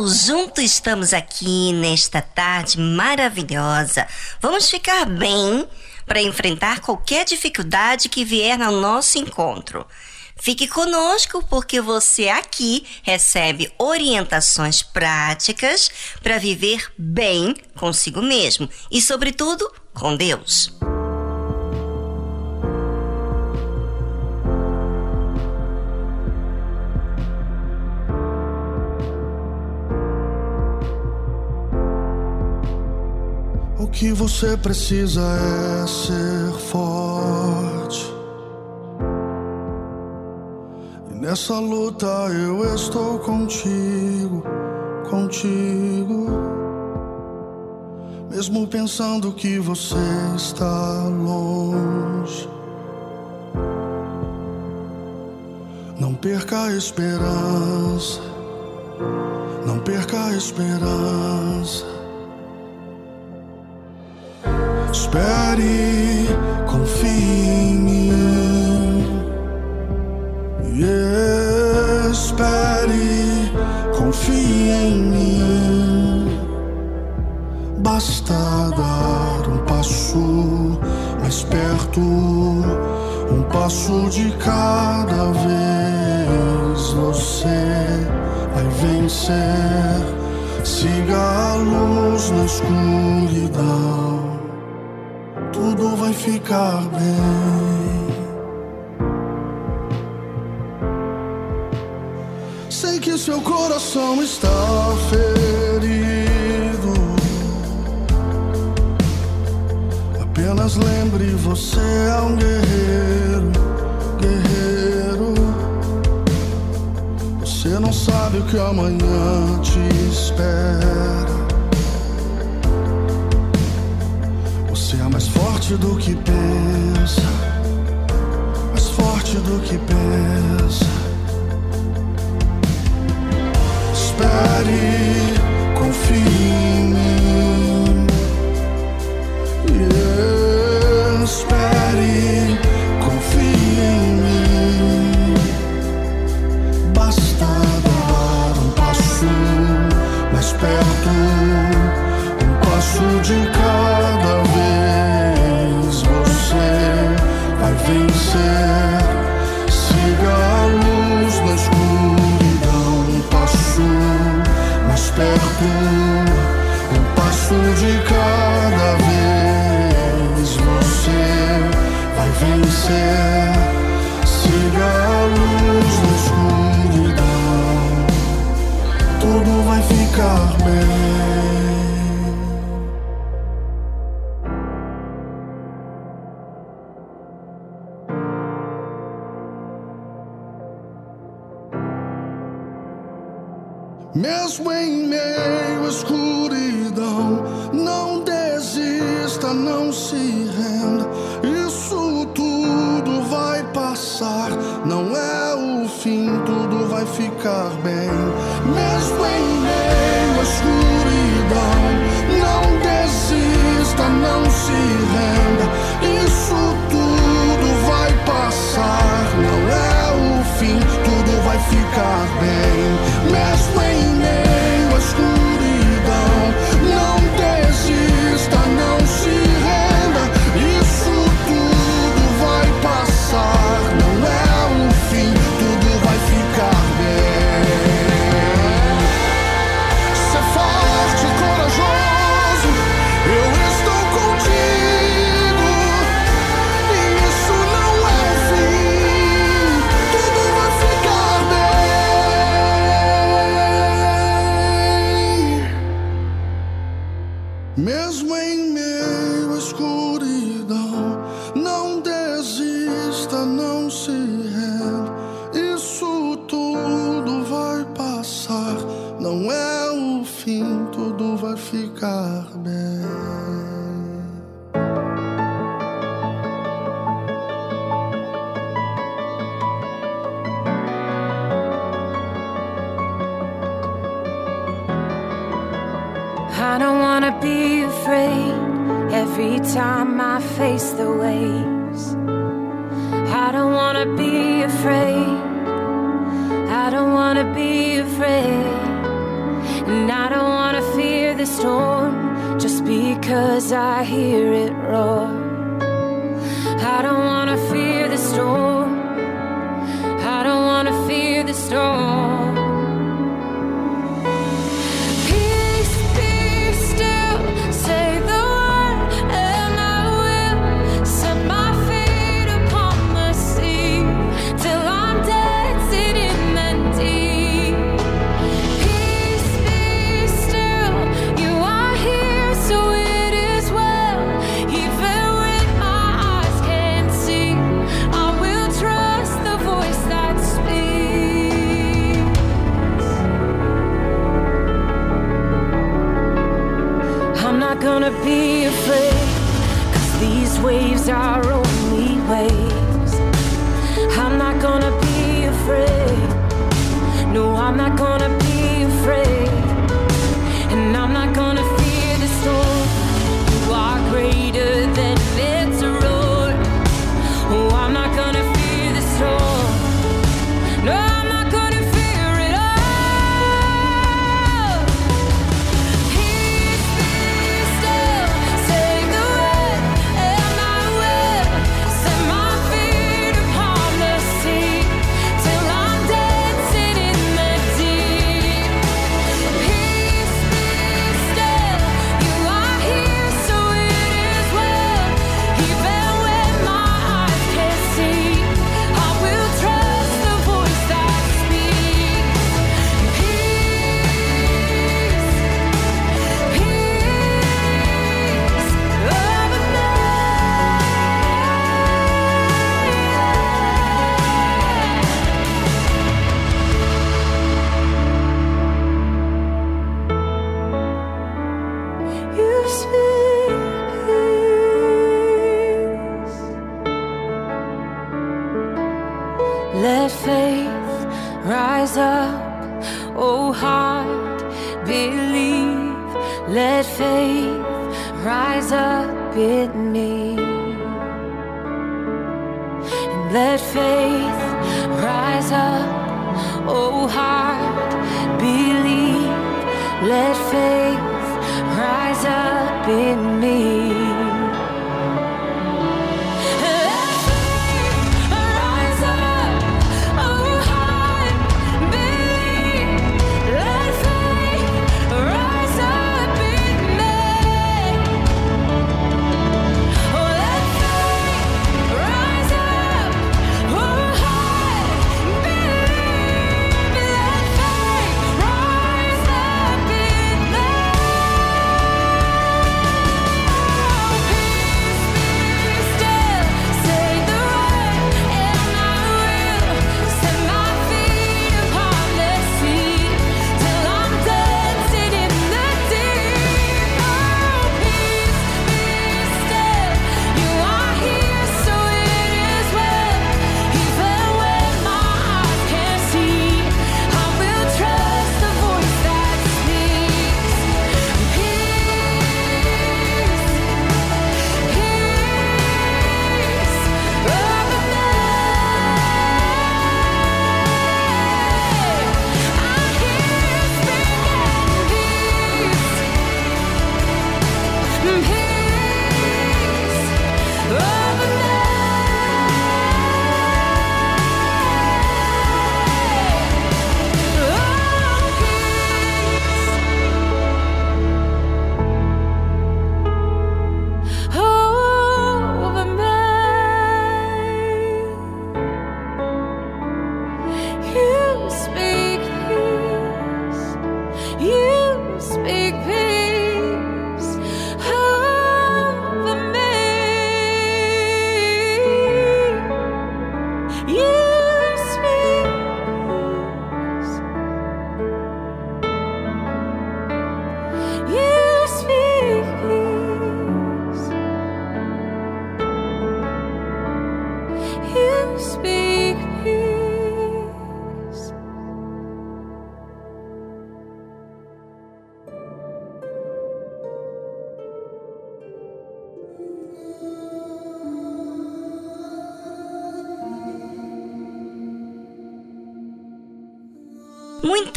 Pessoal, juntos estamos aqui nesta tarde maravilhosa. Vamos ficar bem para enfrentar qualquer dificuldade que vier ao nosso encontro. Fique conosco porque você aqui recebe orientações práticas para viver bem consigo mesmo e, sobretudo, com Deus. Que você precisa é ser forte. E nessa luta eu estou contigo, contigo. Mesmo pensando que você está longe. Não perca a esperança, não perca a esperança. Espere, confie em mim. Espere, confie em mim. Basta dar um passo mais perto, um passo de cada vez. Você vai vencer. Siga a luz na escuridão, tudo vai ficar bem. Sei que seu coração está ferido. Apenas lembre, você é um guerreiro. não sabe o que amanhã te espera. Você é mais forte do que pensa, mais forte do que pensa. Espere, confie em mim. Yeah, espere.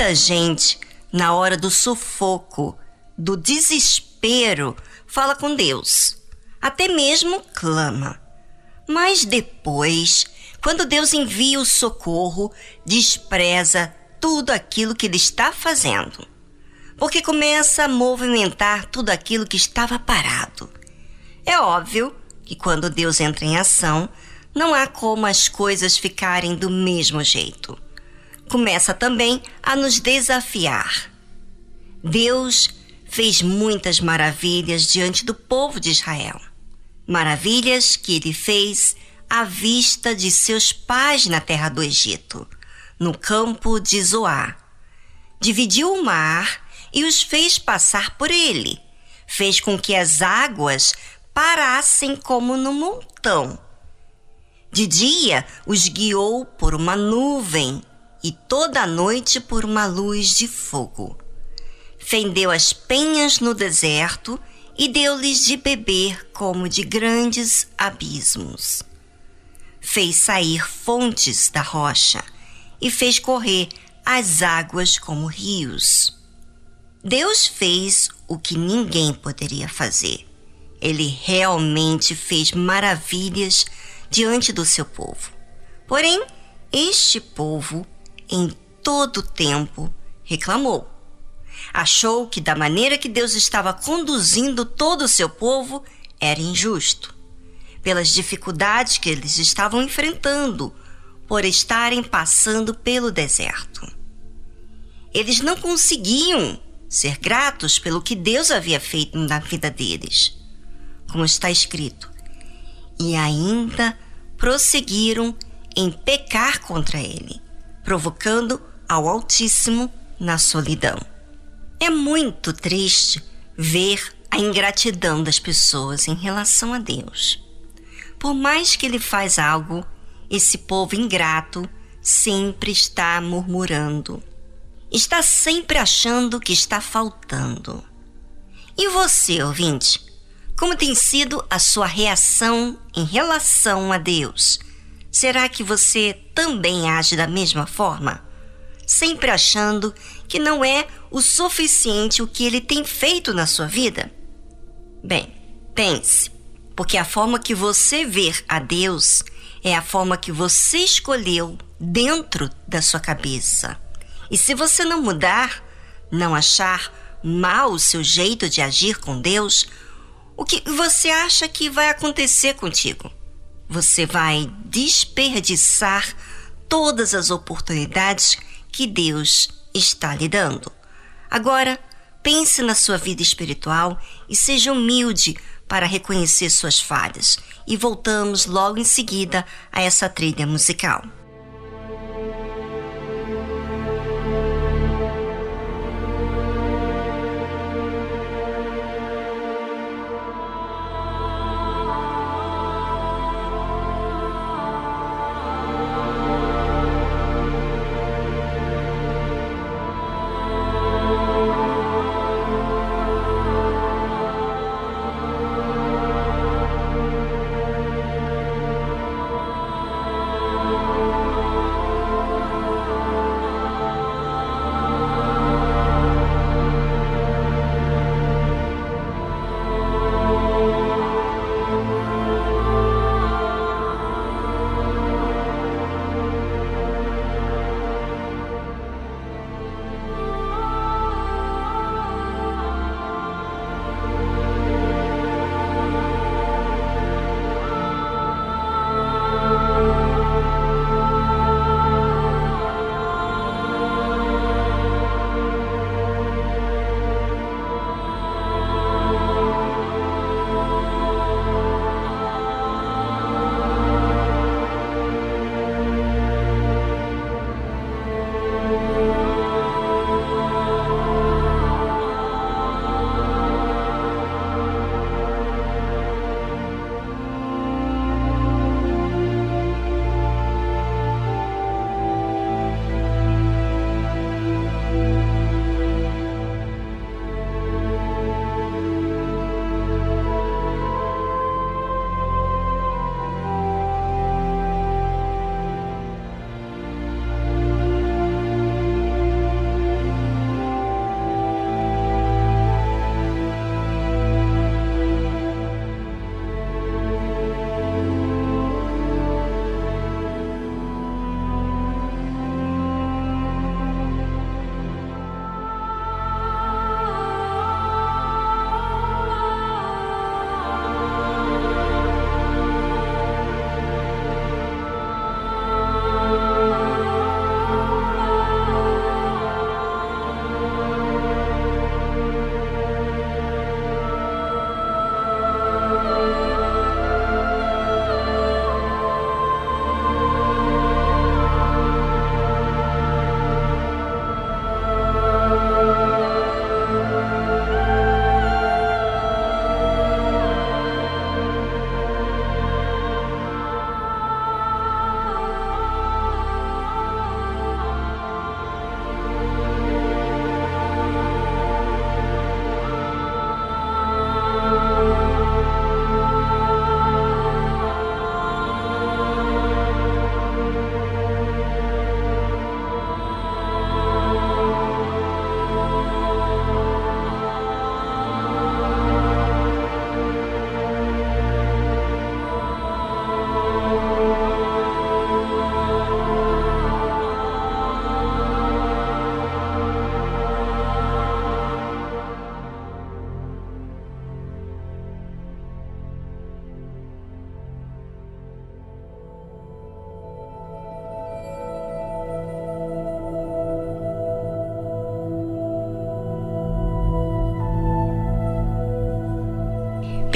Muita gente, na hora do sufoco, do desespero, fala com Deus. Até mesmo clama. Mas depois, quando Deus envia o socorro, despreza tudo aquilo que ele está fazendo. Porque começa a movimentar tudo aquilo que estava parado. É óbvio que quando Deus entra em ação, não há como as coisas ficarem do mesmo jeito começa também a nos desafiar. Deus fez muitas maravilhas diante do povo de Israel. Maravilhas que ele fez à vista de seus pais na terra do Egito, no campo de Zoar. Dividiu o mar e os fez passar por ele. Fez com que as águas parassem como no montão. De dia os guiou por uma nuvem e toda a noite por uma luz de fogo. Fendeu as penhas no deserto e deu-lhes de beber como de grandes abismos. Fez sair fontes da rocha e fez correr as águas como rios. Deus fez o que ninguém poderia fazer. Ele realmente fez maravilhas diante do seu povo. Porém, este povo em todo o tempo reclamou. Achou que da maneira que Deus estava conduzindo todo o seu povo era injusto, pelas dificuldades que eles estavam enfrentando por estarem passando pelo deserto. Eles não conseguiam ser gratos pelo que Deus havia feito na vida deles. Como está escrito, e ainda prosseguiram em pecar contra ele provocando ao Altíssimo na solidão. É muito triste ver a ingratidão das pessoas em relação a Deus. Por mais que ele faz algo, esse povo ingrato sempre está murmurando. Está sempre achando que está faltando. E você, ouvinte? Como tem sido a sua reação em relação a Deus? Será que você também age da mesma forma? Sempre achando que não é o suficiente o que ele tem feito na sua vida? Bem, pense, porque a forma que você vê a Deus é a forma que você escolheu dentro da sua cabeça. E se você não mudar, não achar mal o seu jeito de agir com Deus, o que você acha que vai acontecer contigo? Você vai desperdiçar todas as oportunidades que Deus está lhe dando. Agora, pense na sua vida espiritual e seja humilde para reconhecer suas falhas. E voltamos logo em seguida a essa trilha musical.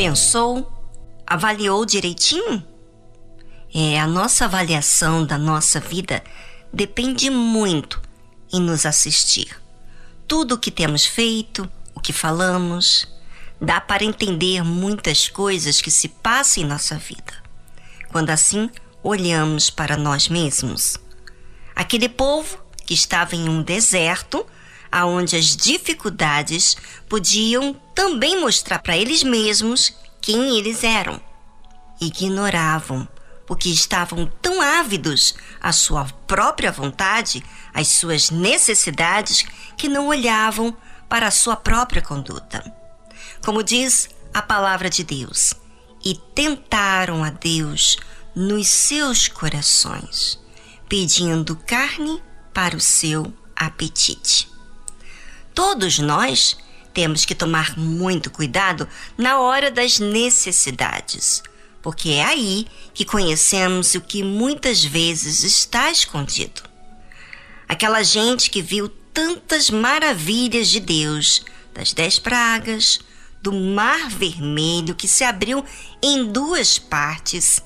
Pensou? Avaliou direitinho? É, a nossa avaliação da nossa vida depende muito em nos assistir. Tudo o que temos feito, o que falamos, dá para entender muitas coisas que se passam em nossa vida. Quando assim olhamos para nós mesmos, Aquele povo que estava em um deserto, aonde as dificuldades podiam também mostrar para eles mesmos quem eles eram. Ignoravam, porque estavam tão ávidos à sua própria vontade, às suas necessidades, que não olhavam para a sua própria conduta. Como diz a palavra de Deus, e tentaram a Deus nos seus corações, pedindo carne para o seu apetite. Todos nós temos que tomar muito cuidado na hora das necessidades, porque é aí que conhecemos o que muitas vezes está escondido. Aquela gente que viu tantas maravilhas de Deus, das dez pragas, do mar vermelho que se abriu em duas partes,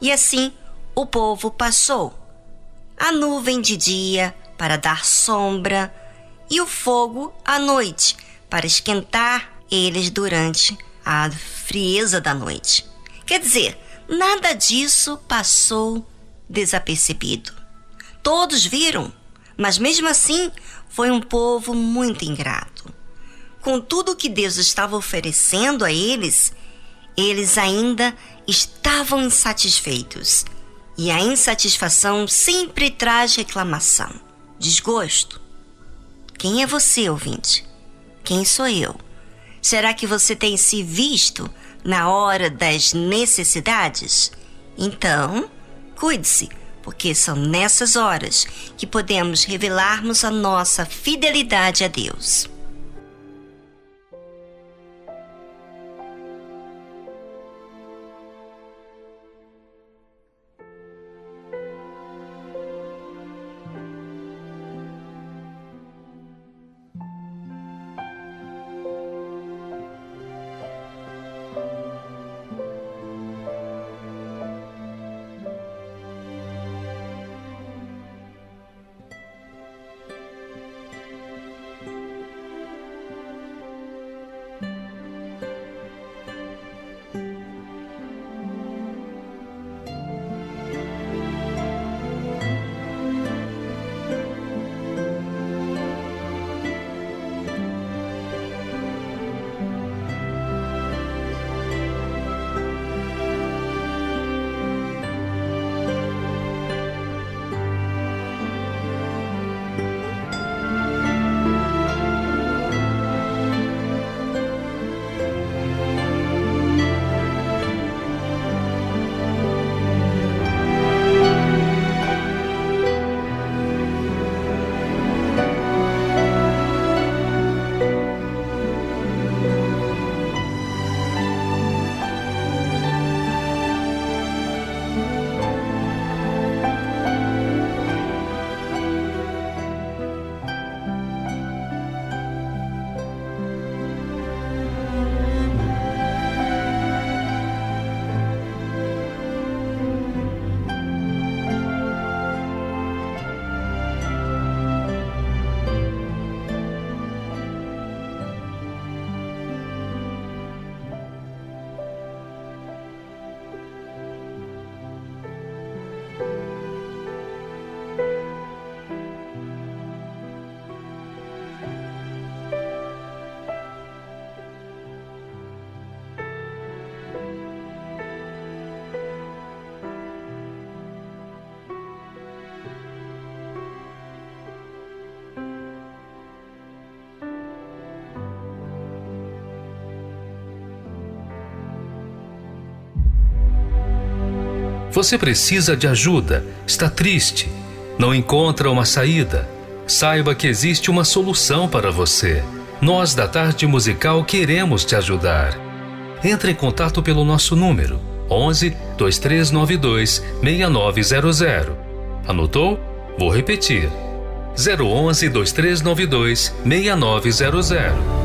e assim o povo passou. A nuvem de dia para dar sombra, e o fogo à noite para esquentar eles durante a frieza da noite. Quer dizer, nada disso passou desapercebido. Todos viram, mas mesmo assim foi um povo muito ingrato. Com tudo que Deus estava oferecendo a eles, eles ainda estavam insatisfeitos. E a insatisfação sempre traz reclamação, desgosto. Quem é você, ouvinte? Quem sou eu? Será que você tem se visto na hora das necessidades? Então, cuide-se, porque são nessas horas que podemos revelarmos a nossa fidelidade a Deus. Você precisa de ajuda, está triste, não encontra uma saída. Saiba que existe uma solução para você. Nós da Tarde Musical queremos te ajudar. Entre em contato pelo nosso número 11 2392 6900. Anotou? Vou repetir. 011 2392 6900.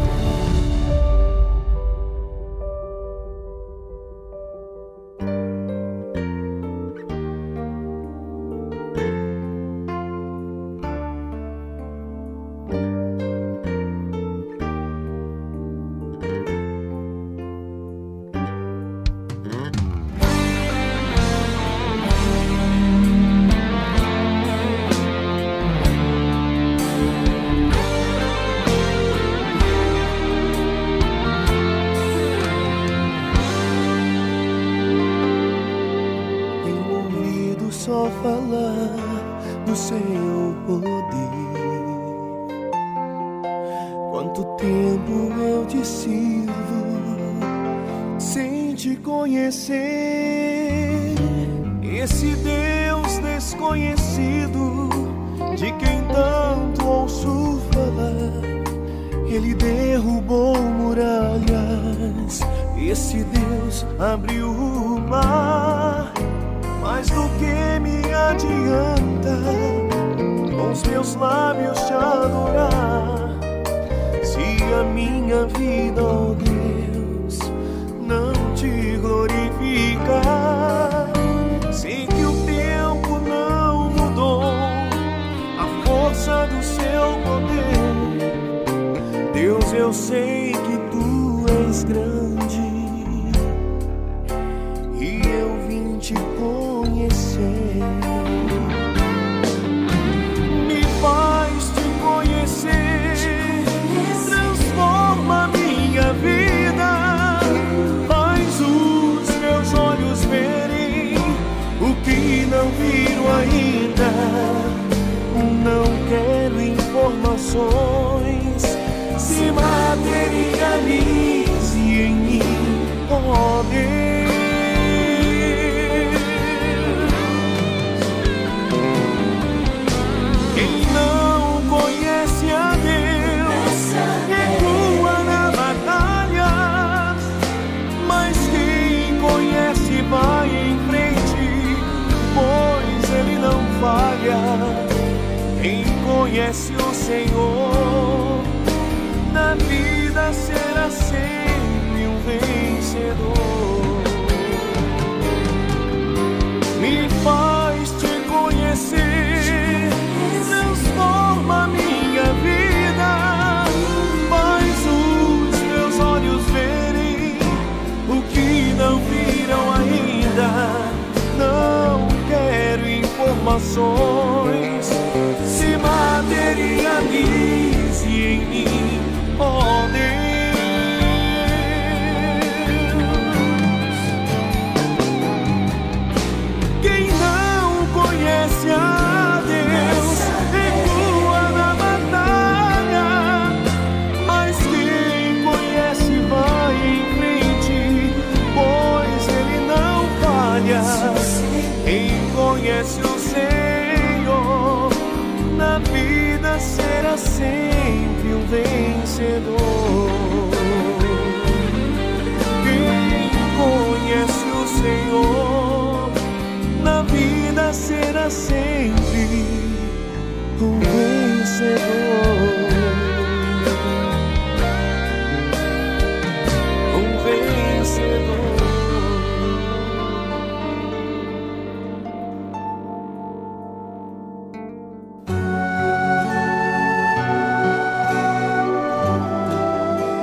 soul.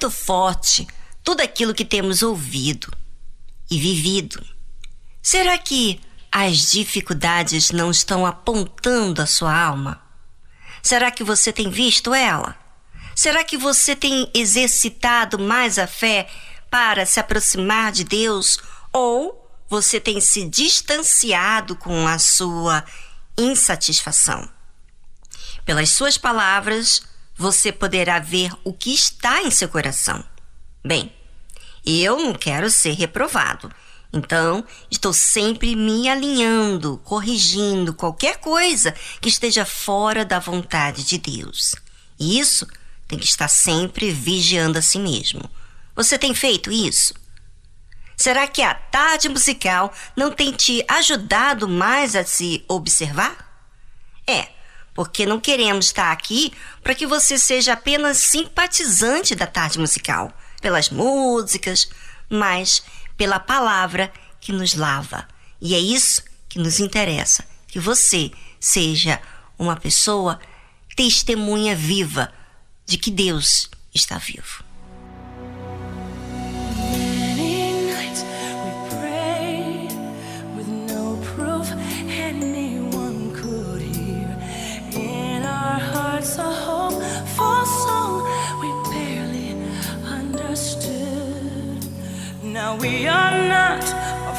Muito forte tudo aquilo que temos ouvido e vivido. Será que as dificuldades não estão apontando a sua alma? Será que você tem visto ela? Será que você tem exercitado mais a fé para se aproximar de Deus ou você tem se distanciado com a sua insatisfação? Pelas suas palavras, você poderá ver o que está em seu coração. Bem, eu não quero ser reprovado. Então, estou sempre me alinhando, corrigindo qualquer coisa que esteja fora da vontade de Deus. E isso tem que estar sempre vigiando a si mesmo. Você tem feito isso? Será que a tarde musical não tem te ajudado mais a se observar? É, porque não queremos estar aqui para que você seja apenas simpatizante da tarde musical, pelas músicas, mas pela palavra que nos lava. E é isso que nos interessa, que você seja uma pessoa testemunha viva de que Deus está vivo. We are not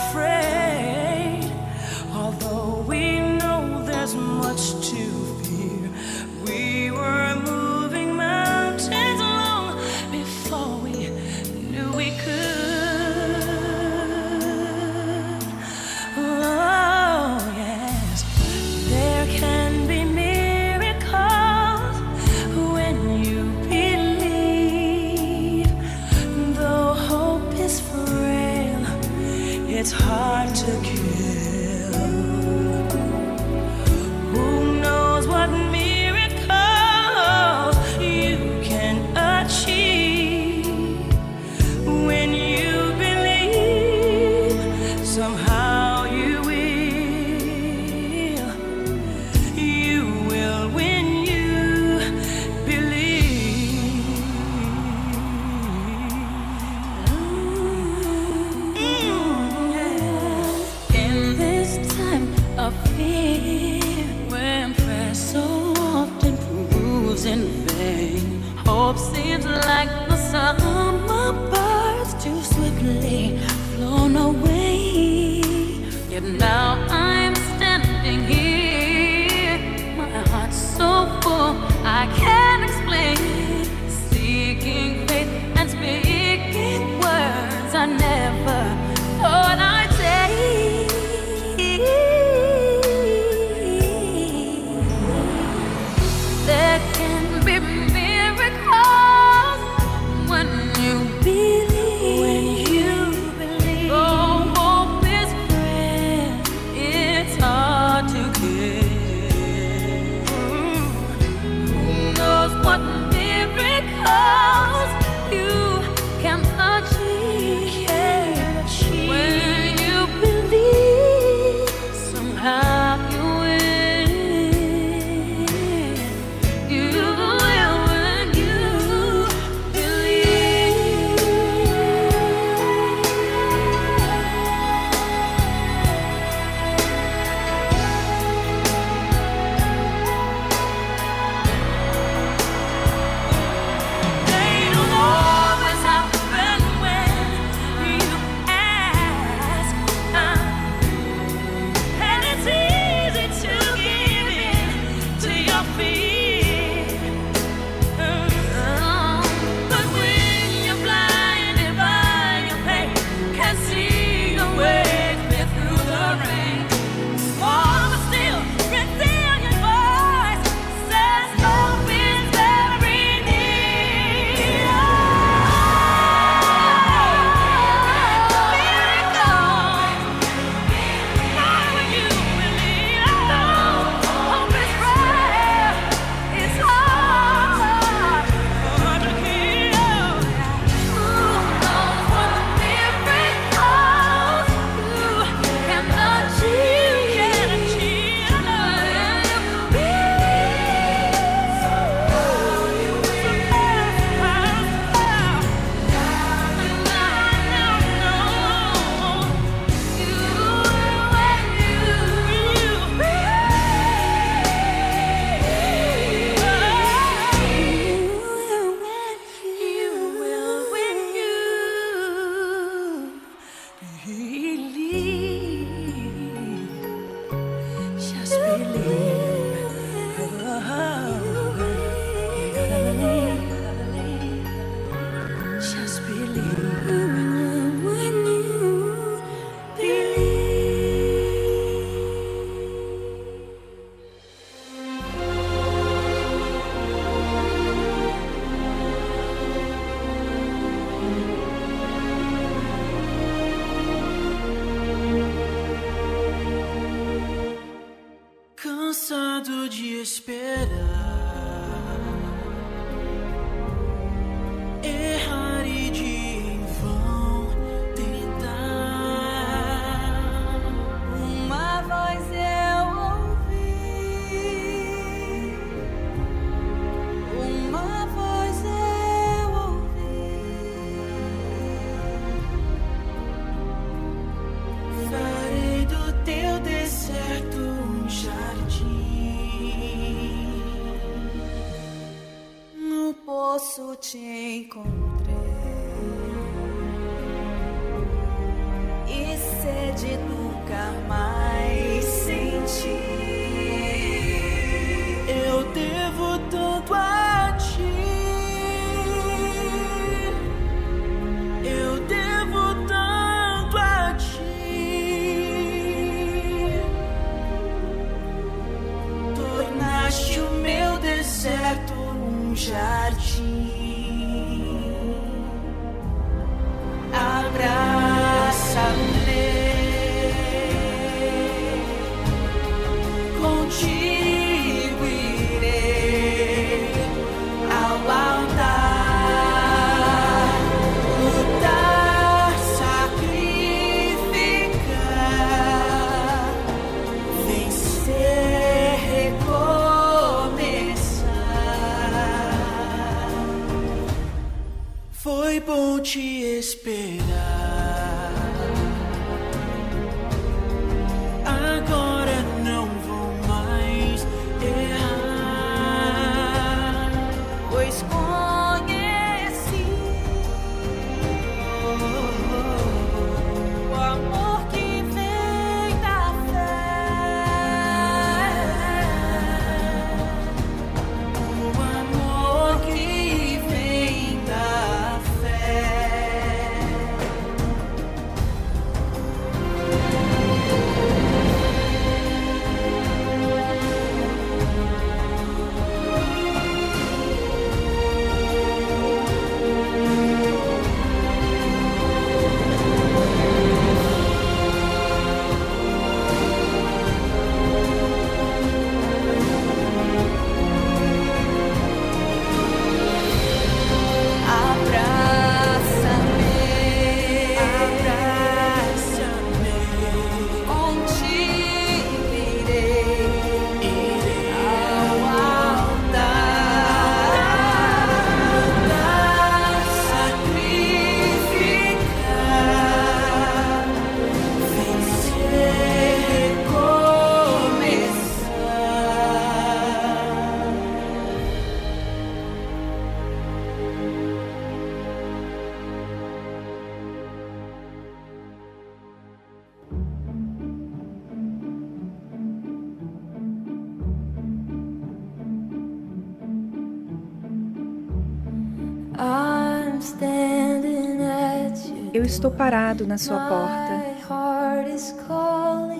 estou parado na sua porta.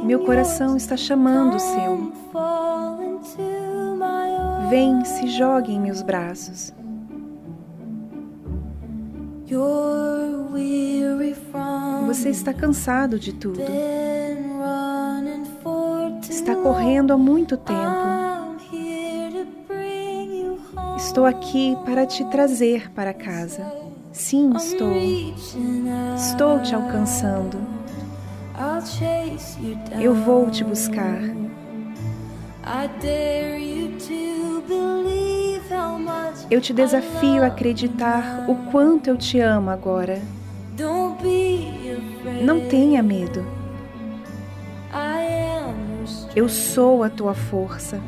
Meu coração está chamando o seu. Vem, se jogue em meus braços. Você está cansado de tudo. Está correndo há muito tempo. Estou aqui para te trazer para casa. Sim, estou. Estou te alcançando. Eu vou te buscar. Eu te desafio a acreditar o quanto eu te amo agora. Não tenha medo. Eu sou a tua força.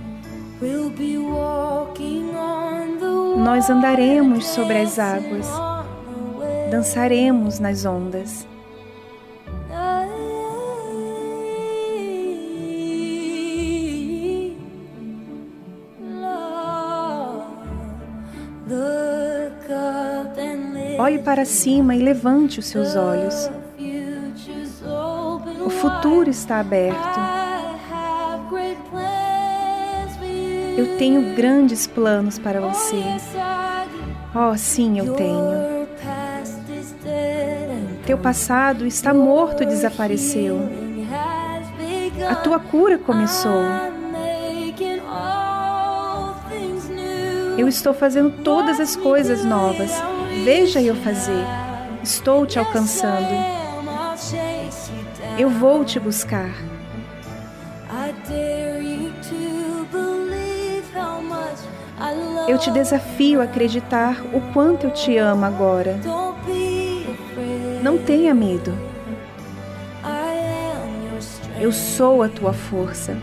Nós andaremos sobre as águas. Dançaremos nas ondas. Olhe para cima e levante os seus olhos. O futuro está aberto. Eu tenho grandes planos para você. Oh, sim, eu tenho. Teu passado está morto e desapareceu. A tua cura começou. Eu estou fazendo todas as coisas novas. Veja eu fazer. Estou te alcançando. Eu vou te buscar. Eu te desafio a acreditar o quanto eu te amo agora. Não tenha medo. Eu sou a tua força.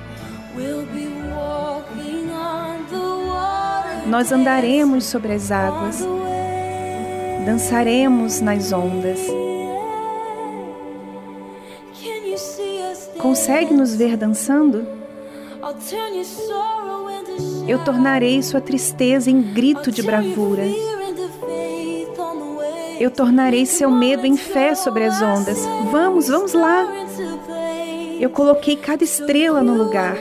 Nós andaremos sobre as águas. Dançaremos nas ondas. Consegue nos ver dançando? Eu tornarei sua tristeza em grito de bravura. Eu tornarei seu medo em fé sobre as ondas. Vamos, vamos lá. Eu coloquei cada estrela no lugar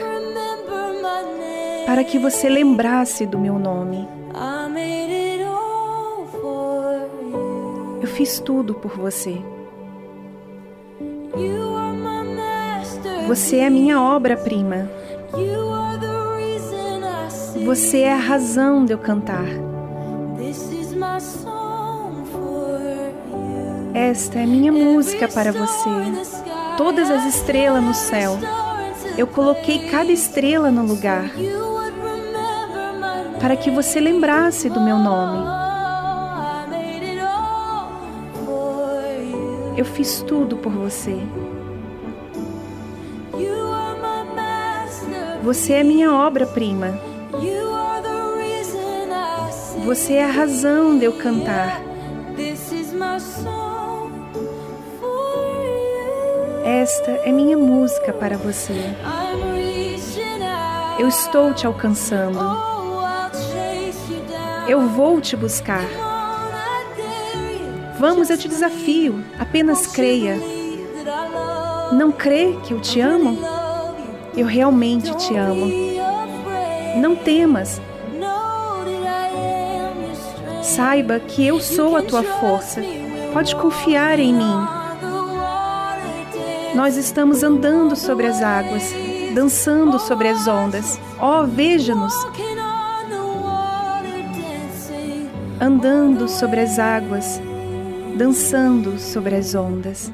para que você lembrasse do meu nome. Eu fiz tudo por você. Você é a minha obra-prima. Você é a razão de eu cantar. Esta é minha música para você. Todas as estrelas no céu. Eu coloquei cada estrela no lugar para que você lembrasse do meu nome. Eu fiz tudo por você. Você é minha obra-prima. Você é a razão de eu cantar. Esta é minha música para você. Eu estou te alcançando. Eu vou te buscar. Vamos, eu te desafio. Apenas creia. Não crê que eu te amo? Eu realmente te amo. Não temas. Saiba que eu sou a tua força. Pode confiar em mim. Nós estamos andando sobre as águas, dançando sobre as ondas. Oh, veja-nos andando sobre as águas, dançando sobre as ondas.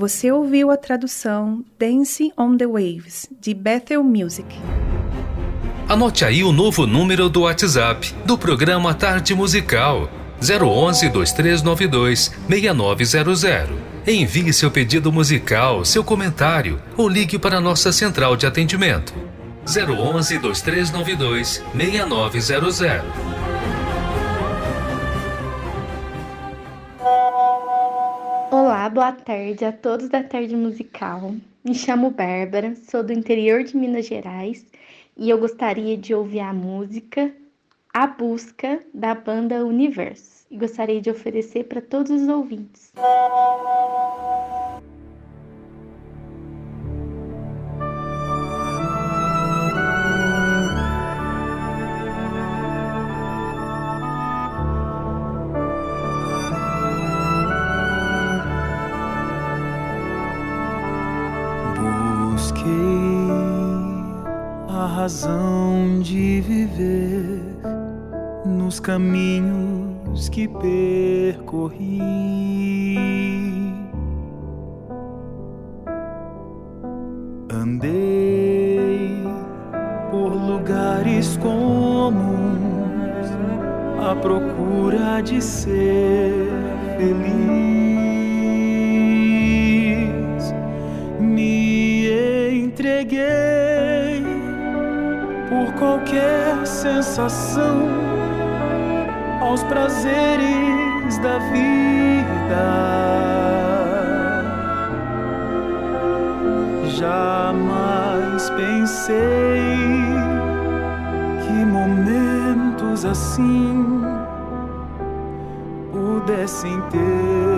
Você ouviu a tradução Dancing on the Waves, de Bethel Music. Anote aí o novo número do WhatsApp do programa Tarde Musical 011 2392 6900. Envie seu pedido musical, seu comentário ou ligue para nossa central de atendimento 011 2392 6900. Boa tarde a todos da Tarde Musical. Me chamo Bárbara, sou do interior de Minas Gerais e eu gostaria de ouvir a música A Busca da banda Universo e gostaria de oferecer para todos os ouvintes. Razão de viver nos caminhos que percorri. Andei por lugares comuns à procura de ser feliz. Me entreguei por qualquer sensação aos prazeres da vida. Jamais pensei que momentos assim pudessem terminar,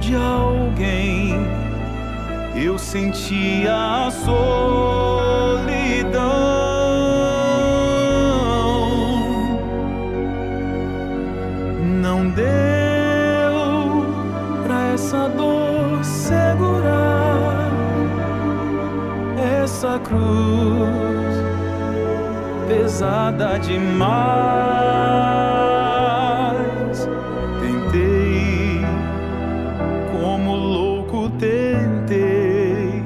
de alguém eu sentia a solidão. Não deu essa dor segurar, essa cruz pesada demais. Tentei,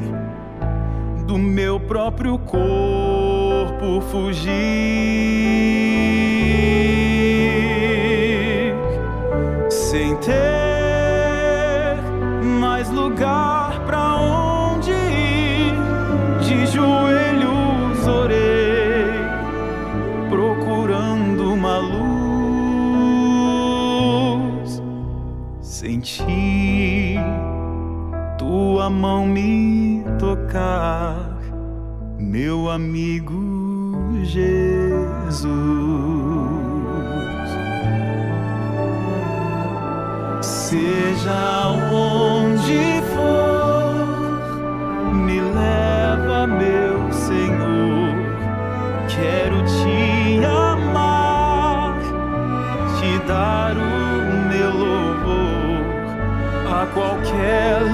do meu próprio corpo fugir, sem ter meu amigo Jesus. Seja onde for, me leva, meu Senhor. Quero te amar, te dar o meu louvor a qualquer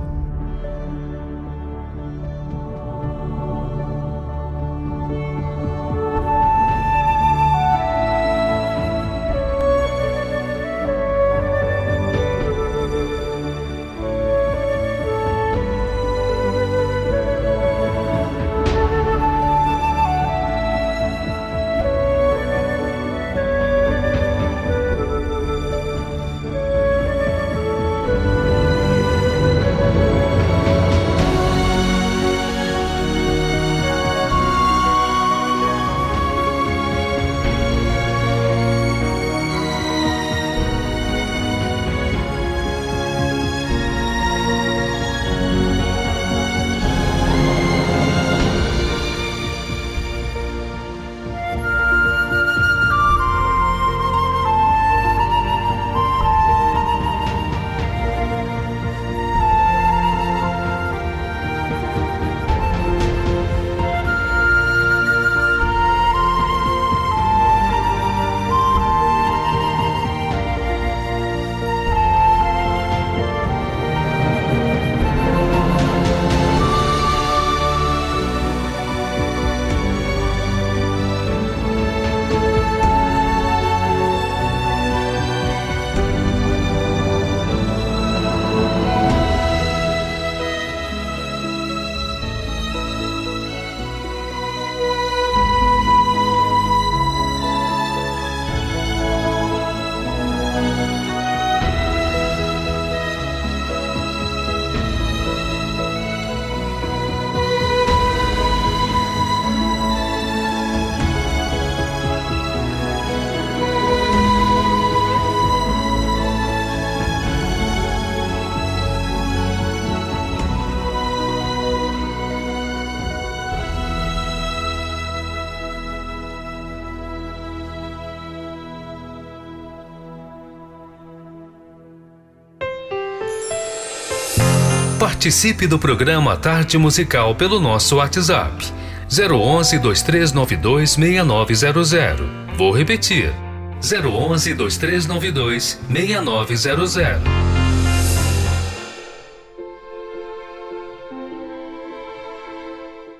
Participe do programa Tarde Musical pelo nosso WhatsApp 011 2392 6900. Vou repetir. 011 2392 6900.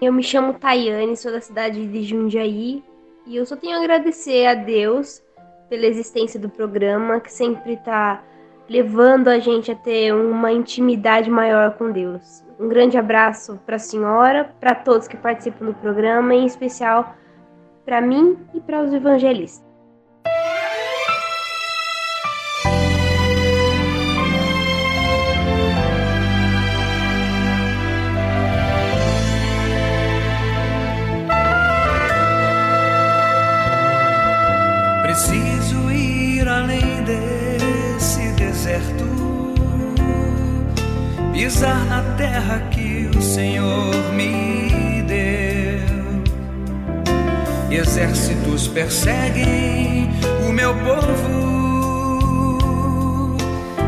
Eu me chamo Tayane, sou da cidade de Jundiaí e eu só tenho a agradecer a Deus pela existência do programa, que sempre está levando a gente a ter uma intimidade maior com Deus. Um grande abraço para a senhora, para todos que participam do programa, em especial para mim e para os evangelistas. Deserto, pisar na terra que o Senhor me deu. Exércitos perseguem o meu povo,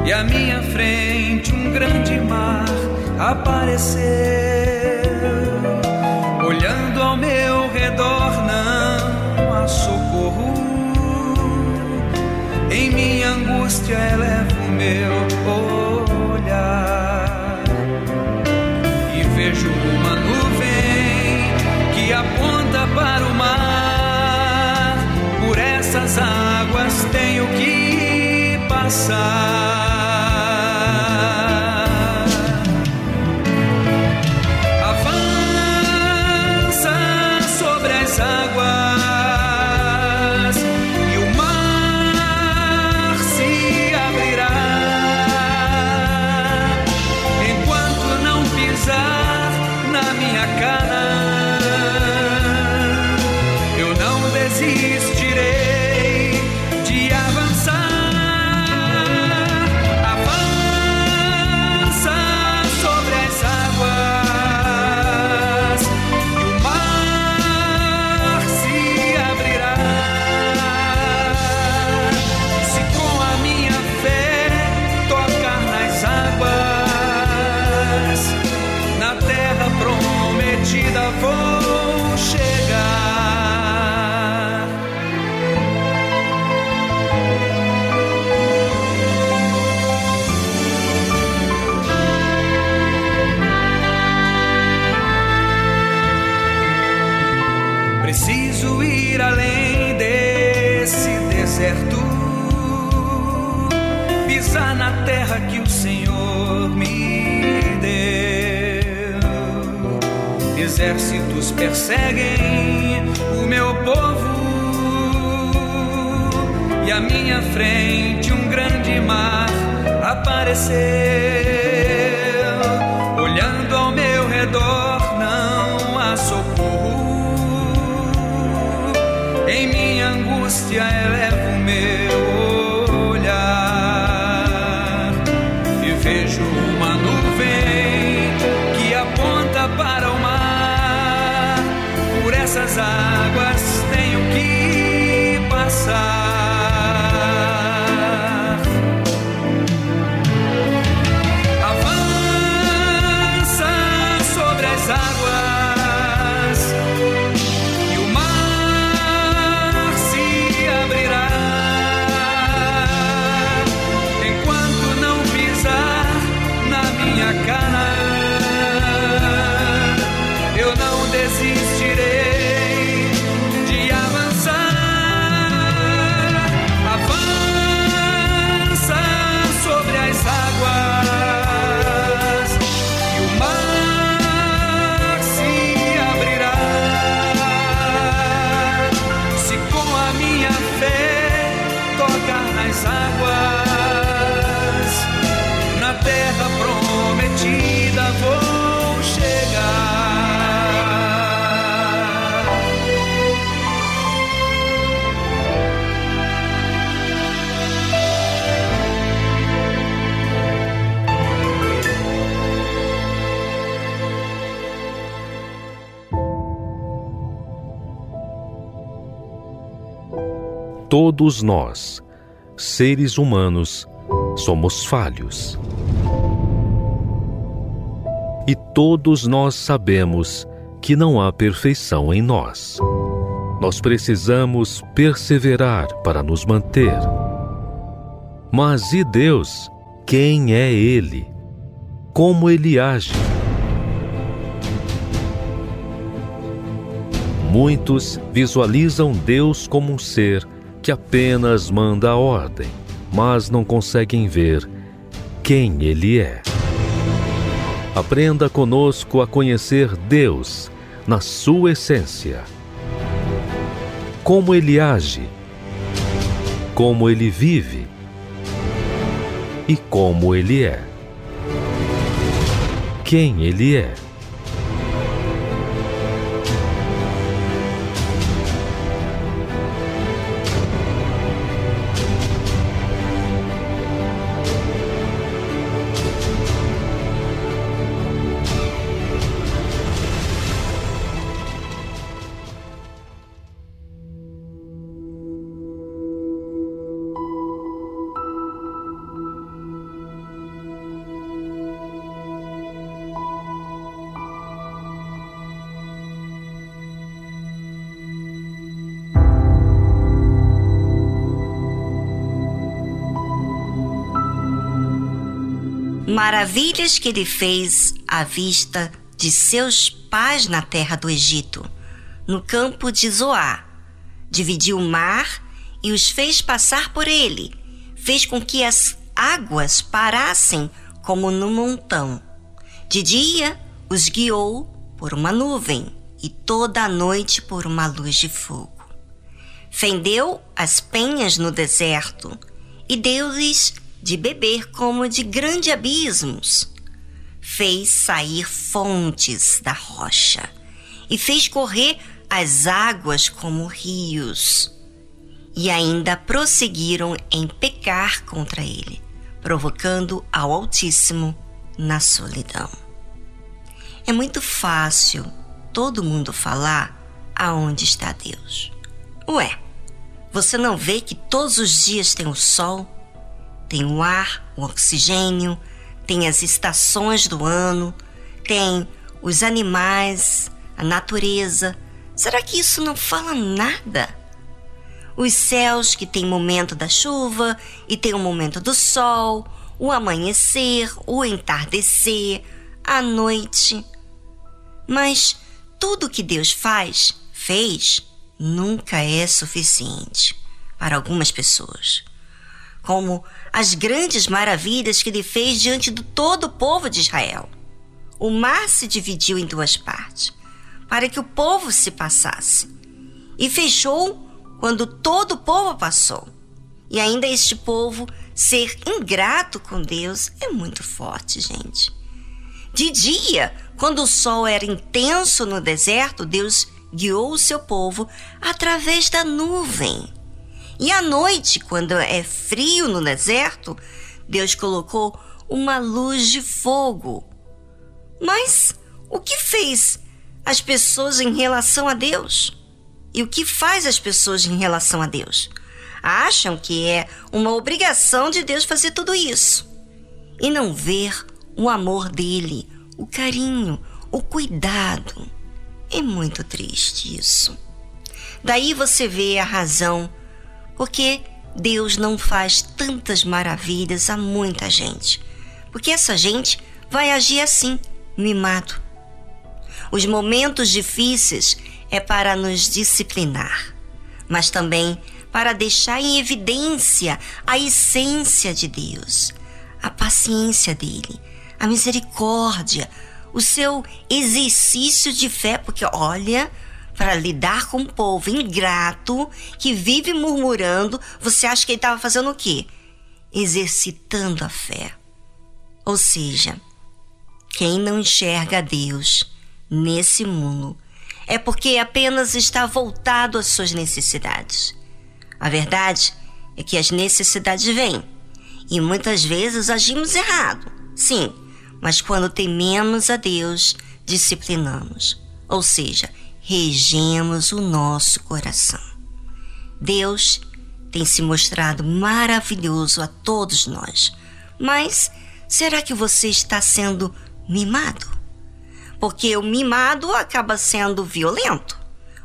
e à minha frente um grande mar apareceu. Olhando ao meu redor, não há socorro. Minha angústia elevo o meu olhar e vejo uma nuvem que aponta para o mar. Por essas águas tenho que passar. Todos nós, seres humanos, somos falhos. E todos nós sabemos que não há perfeição em nós. Nós precisamos perseverar para nos manter. Mas e Deus? Quem é Ele? Como Ele age? Muitos visualizam Deus como um ser que apenas manda a ordem, mas não conseguem ver quem Ele é. Aprenda conosco a conhecer Deus na sua essência. Como Ele age, como Ele vive e como Ele é. Quem Ele é. Maravilhas que ele fez à vista de seus pais na terra do Egito, no campo de Zoar. Dividiu o mar e os fez passar por ele. Fez com que as águas parassem como no montão. De dia os guiou por uma nuvem e toda a noite por uma luz de fogo. Fendeu as penhas no deserto e deu-lhes de beber como de grandes abismos. Fez sair fontes da rocha e fez correr as águas como rios. E ainda prosseguiram em pecar contra ele, provocando ao Altíssimo na solidão. É muito fácil todo mundo falar aonde está Deus. Ué, você não vê que todos os dias tem o sol, tem o ar, o oxigênio, tem as estações do ano, tem os animais, a natureza. Será que isso não fala nada? Os céus que tem momento da chuva e tem o momento do sol, o amanhecer, o entardecer, a noite. Mas tudo que Deus faz, fez, nunca é suficiente para algumas pessoas. Como as grandes maravilhas que ele fez diante de todo o povo de Israel. O mar se dividiu em duas partes, para que o povo se passasse, e fechou quando todo o povo passou. E ainda este povo ser ingrato com Deus é muito forte, gente. De dia, quando o sol era intenso no deserto, Deus guiou o seu povo através da nuvem. E à noite, quando é frio no deserto, Deus colocou uma luz de fogo. Mas o que fez as pessoas em relação a Deus? E o que faz as pessoas em relação a Deus? Acham que é uma obrigação de Deus fazer tudo isso e não ver o amor dele, o carinho, o cuidado. É muito triste isso. Daí você vê a razão porque Deus não faz tantas maravilhas a muita gente. Porque essa gente vai agir assim, mimado. Os momentos difíceis é para nos disciplinar, mas também para deixar em evidência a essência de Deus, a paciência dele, a misericórdia, o seu exercício de fé, porque olha, para lidar com um povo ingrato que vive murmurando, você acha que ele estava fazendo o quê? Exercitando a fé. Ou seja, quem não enxerga Deus nesse mundo é porque apenas está voltado às suas necessidades. A verdade é que as necessidades vêm e muitas vezes agimos errado, sim, mas quando tememos a Deus, disciplinamos. Ou seja, regemos o nosso coração. Deus tem se mostrado maravilhoso a todos nós, mas será que você está sendo mimado? Porque o mimado acaba sendo violento,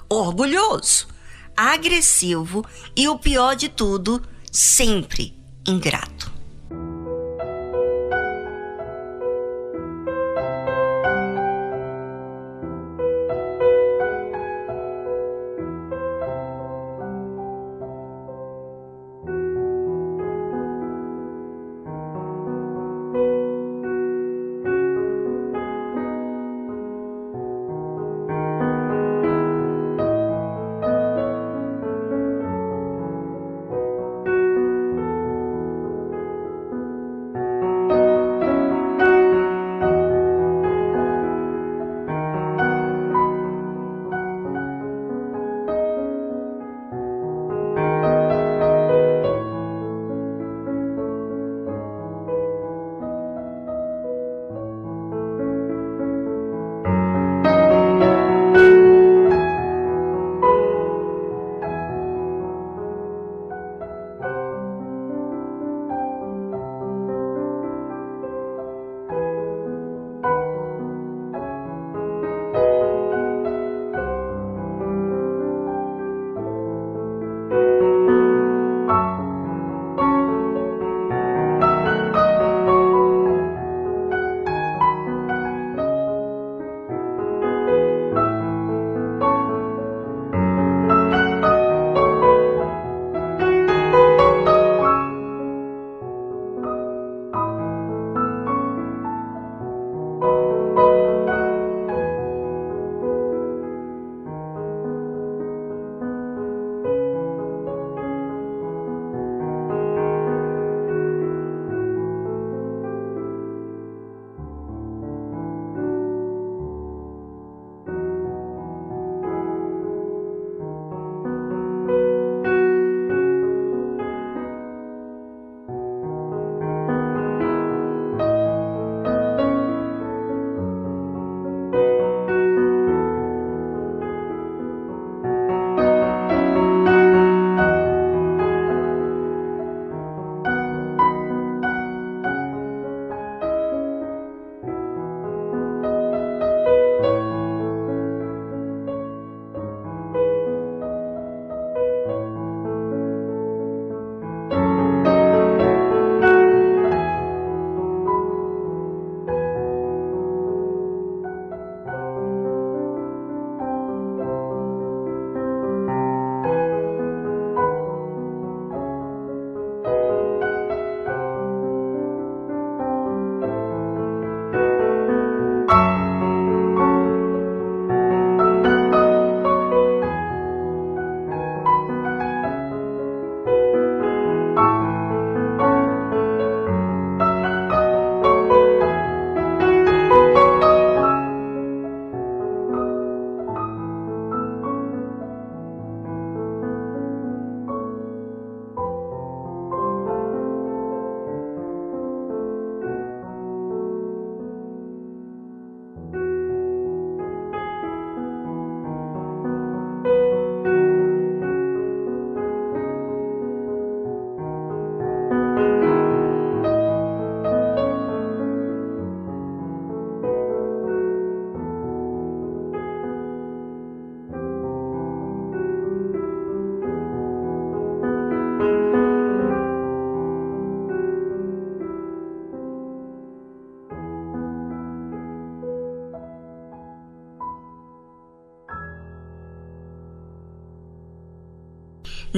orgulhoso, agressivo e o pior de tudo, sempre ingrato.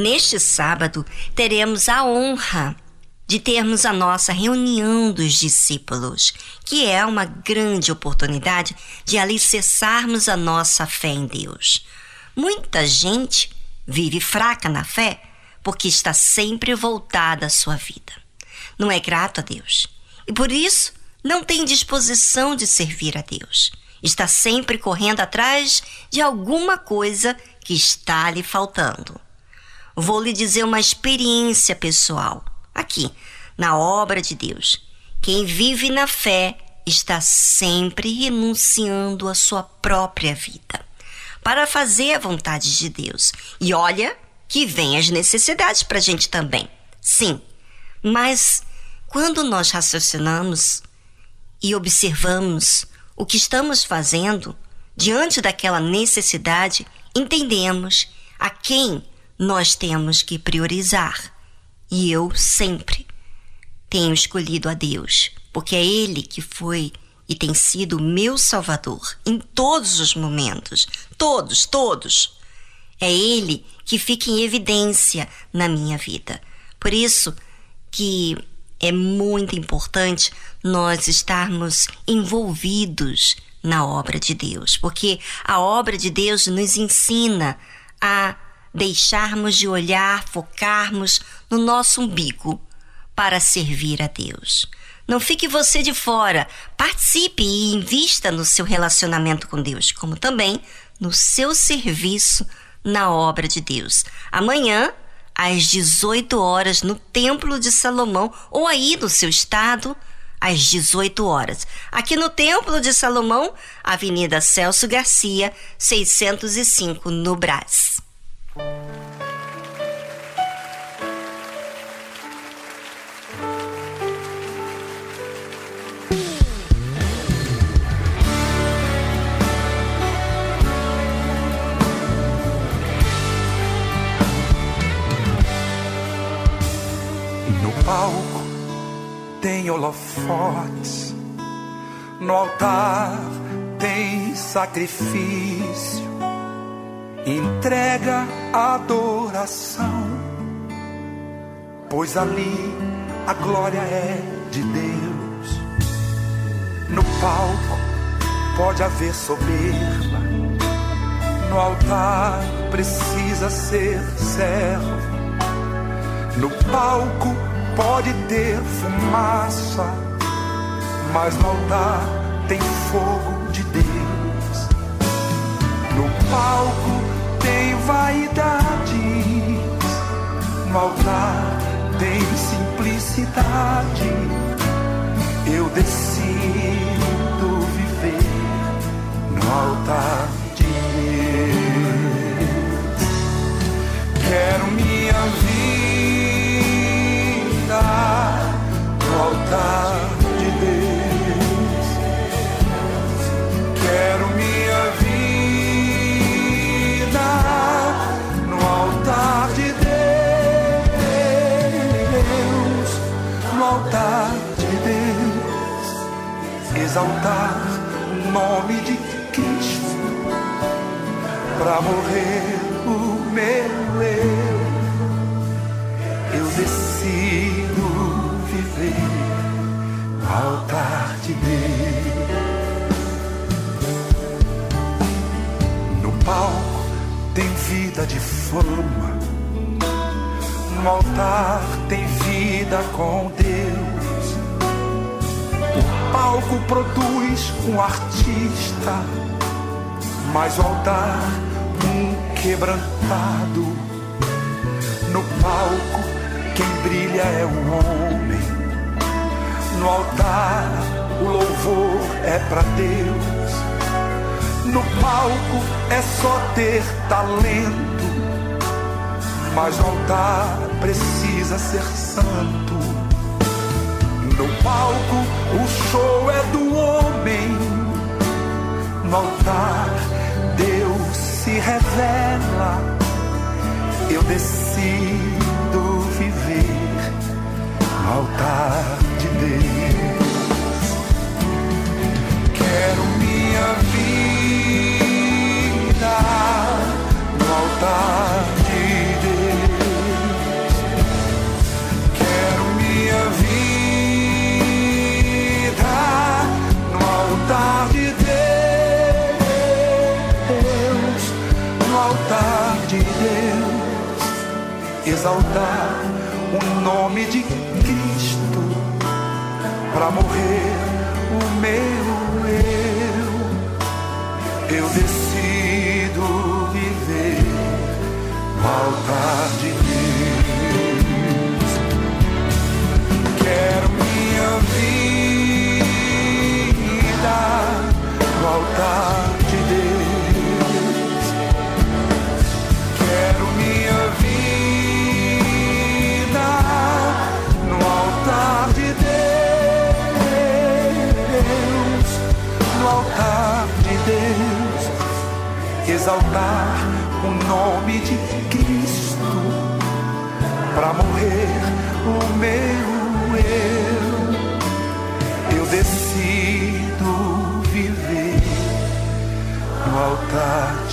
Neste sábado, teremos a honra de termos a nossa reunião dos discípulos, que é uma grande oportunidade de alicerçarmos a nossa fé em Deus. Muita gente vive fraca na fé porque está sempre voltada à sua vida. Não é grato a Deus e por isso não tem disposição de servir a Deus. Está sempre correndo atrás de alguma coisa que está lhe faltando. Vou lhe dizer uma experiência pessoal, aqui, na obra de Deus. Quem vive na fé está sempre renunciando à sua própria vida para fazer a vontade de Deus. E olha que vem as necessidades para a gente também. Sim, mas quando nós raciocinamos e observamos o que estamos fazendo diante daquela necessidade, entendemos a quem nós temos que priorizar. E eu sempre tenho escolhido a Deus, porque é Ele que foi e tem sido o meu Salvador em todos os momentos. Todos, todos. É Ele que fica em evidência na minha vida. Por isso que é muito importante nós estarmos envolvidos na obra de Deus, porque a obra de Deus nos ensina a deixarmos de olhar, focarmos no nosso umbigo para servir a Deus. Não fique você de fora. Participe e invista no seu relacionamento com Deus, como também no seu serviço na obra de Deus. Amanhã, às 18 horas, no Templo de Salomão, ou aí no seu estado, às 18 horas. Aqui no Templo de Salomão, Avenida Celso Garcia, 605, no Brás. Palco tem holofotes, no altar tem sacrifício, entrega adoração, pois ali a glória é de Deus. No palco pode haver soberba, no altar precisa ser servo. No palco pode ter fumaça, mas no altar tem fogo palco tem vaidades, no altar tem simplicidade. Eu decido viver no altar de Deus. Quero minha vida no altar no altar de Deus, exaltar o nome de Cristo para morrer o meu eu. Eu decido viver altar de Deus. No palco tem vida de fama, no altar tem vida com Deus. O palco produz um artista, mas o altar um quebrantado. No palco quem brilha é o homem. No altar o louvor é para Deus. No palco é só ter talento, mas no altar precisa ser santo. No palco o show é do homem. No altar Deus se revela. Eu decido viver no altar de Deus. Quero minha vida no altar altar de Deus, no altar de Deus, exaltar o nome de Cristo para morrer o meu eu. Eu decido viver no altar de Deus. Quero minha vida altar de Deus. Quero minha vida no altar de Deus, no altar de Deus, exaltar o nome de Cristo. Para morrer o meu altar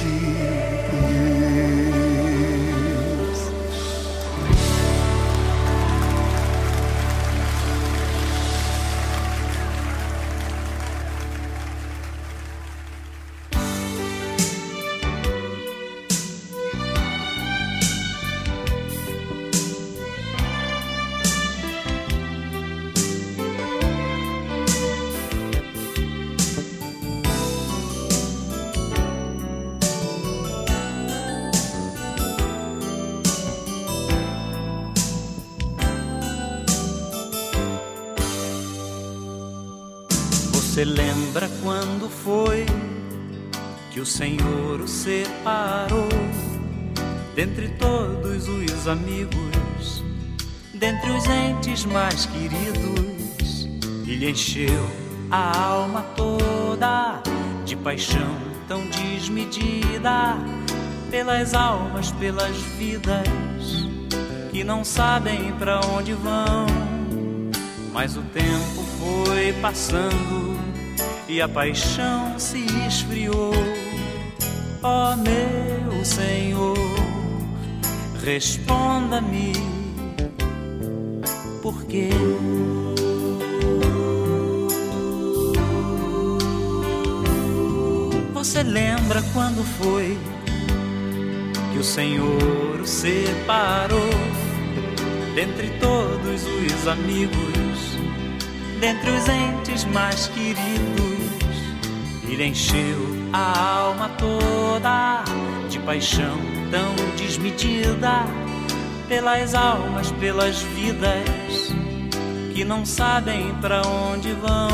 Você lembra quando foi que o Senhor o separou dentre todos os amigos, dentre os entes mais queridos, e lhe encheu a alma toda de paixão tão desmedida pelas almas, pelas vidas que não sabem para onde vão. Mas o tempo foi passando e a paixão se esfriou. Ó meu Senhor, responda-me, por quê? Você lembra quando foi que o Senhor o separou dentre todos os amigos, dentre os entes mais queridos, e lhe encheu a alma toda de paixão tão desmedida pelas almas, pelas vidas que não sabem para onde vão.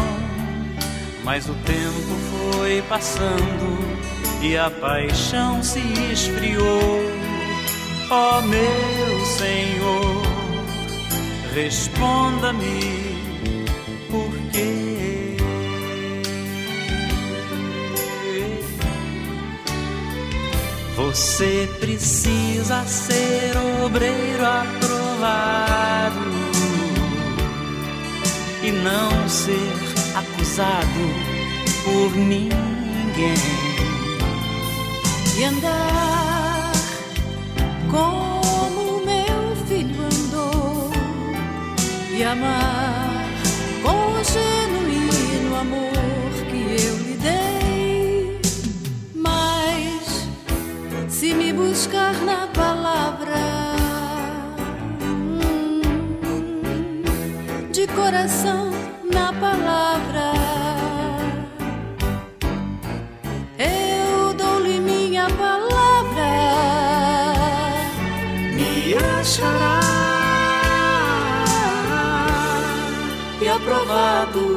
Mas o tempo foi passando e a paixão se esfriou. Ó meu Senhor, responda-me por quê? Você precisa ser obreiro aprovado e não ser acusado por ninguém. E andar como meu filho andou e amar com genuíno amor me buscar na palavra. De coração na palavra. Eu dou-lhe minha palavra, me achará. E aprovado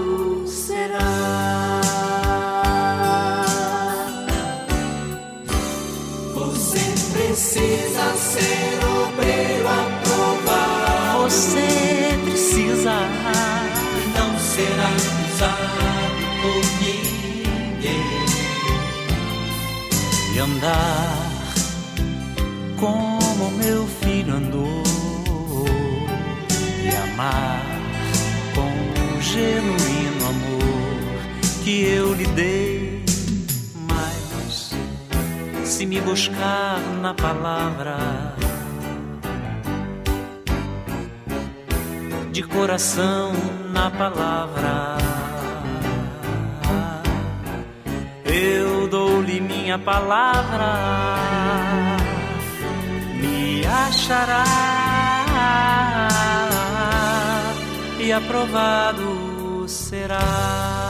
precisa ser obreiro aprovado. Você precisa não ser acusado por ninguém. e andar como meu filho andou e amar com genuíno se me buscar na palavra. De coração na palavra. Eu dou-lhe minha palavra, me achará e aprovado será.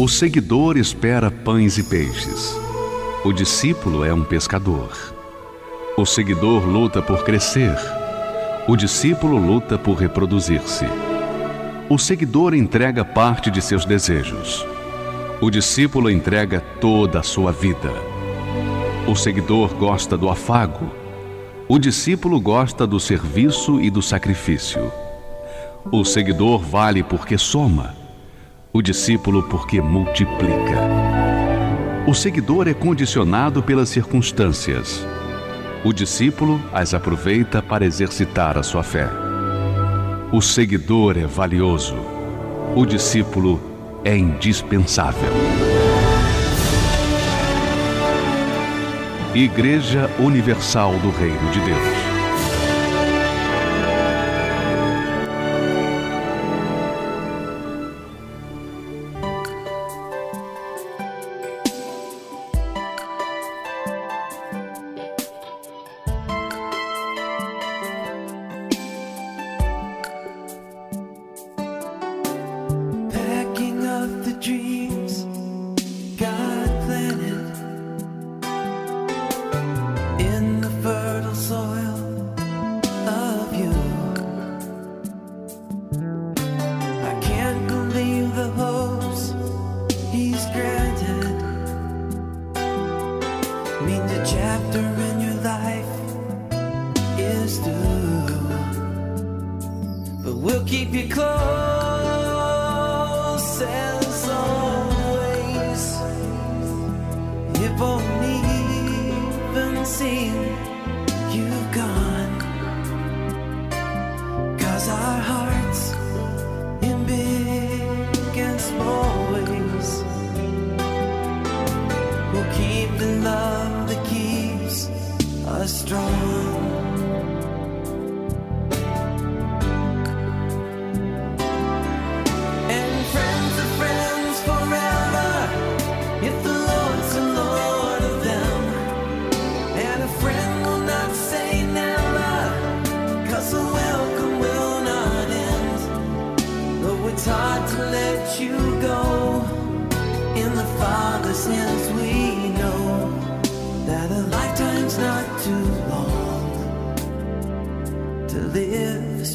O seguidor espera pães e peixes. O discípulo é um pescador. O seguidor luta por crescer. O discípulo luta por reproduzir-se. O seguidor entrega parte de seus desejos. O discípulo entrega toda a sua vida. O seguidor gosta do afago. O discípulo gosta do serviço e do sacrifício. O seguidor vale porque soma. O discípulo, porque multiplica. O seguidor é condicionado pelas circunstâncias. O discípulo as aproveita para exercitar a sua fé. O seguidor é valioso. O discípulo é indispensável. Igreja Universal do Reino de Deus.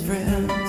friend.